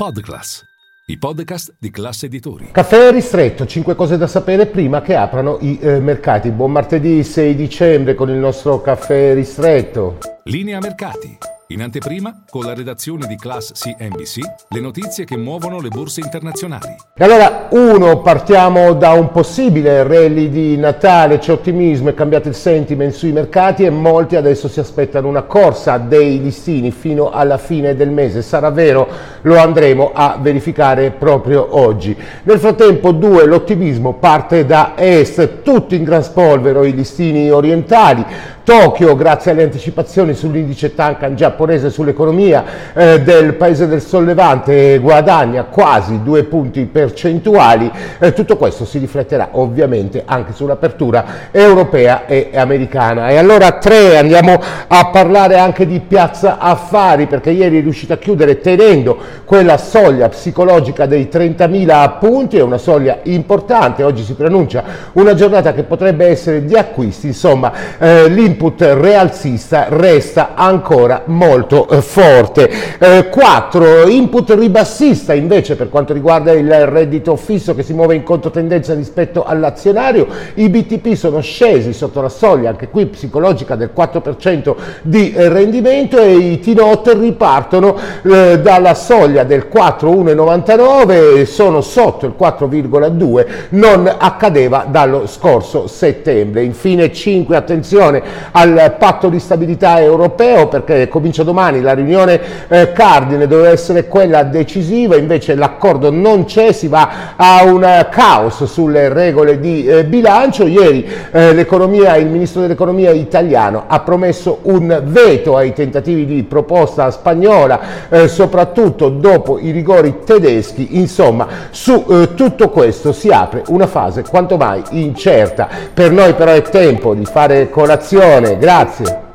Podclass, i podcast di classe editori. Caffè ristretto, 5 cose da sapere prima che aprano i eh, mercati. Buon martedì 6 dicembre con il nostro caffè ristretto. Linea mercati. In anteprima, con la redazione di Class CNBC, le notizie che muovono le borse internazionali. Allora, uno, partiamo da un possibile rally di Natale, c'è ottimismo, è cambiato il sentiment sui mercati e molti adesso si aspettano una corsa dei listini fino alla fine del mese. Sarà vero? Lo andremo a verificare proprio oggi. Nel frattempo, due, l'ottimismo parte da est, tutti in gran spolvero i listini orientali. Tokyo, grazie alle anticipazioni sull'indice Tankan giapponese sull'economia eh, del paese del sollevante, guadagna quasi due punti percentuali. Eh, tutto questo si rifletterà ovviamente anche sull'apertura europea e americana. E allora tre, andiamo a parlare anche di piazza affari perché ieri è riuscita a chiudere tenendo quella soglia psicologica dei 30.000 punti, è una soglia importante, oggi si preannuncia una giornata che potrebbe essere di acquisti, insomma eh, l'input realzista resta ancora molto eh, forte. 4. Eh, input ribassista invece per quanto riguarda il reddito fisso che si muove in controtendenza rispetto all'azionario, i BTP sono scesi sotto la soglia, anche qui psicologica, del 4% di rendimento e i T-Note ripartono eh, dalla soglia del 4,199 sono sotto il 4,2 non accadeva dallo scorso settembre infine 5 attenzione al patto di stabilità europeo perché comincia domani la riunione eh, cardine doveva essere quella decisiva invece l'accordo non c'è si va a un caos sulle regole di eh, bilancio ieri eh, il ministro dell'economia italiano ha promesso un veto ai tentativi di proposta spagnola eh, soprattutto dopo i rigori tedeschi, insomma su eh, tutto questo si apre una fase quanto mai incerta. Per noi però è tempo di fare colazione, grazie.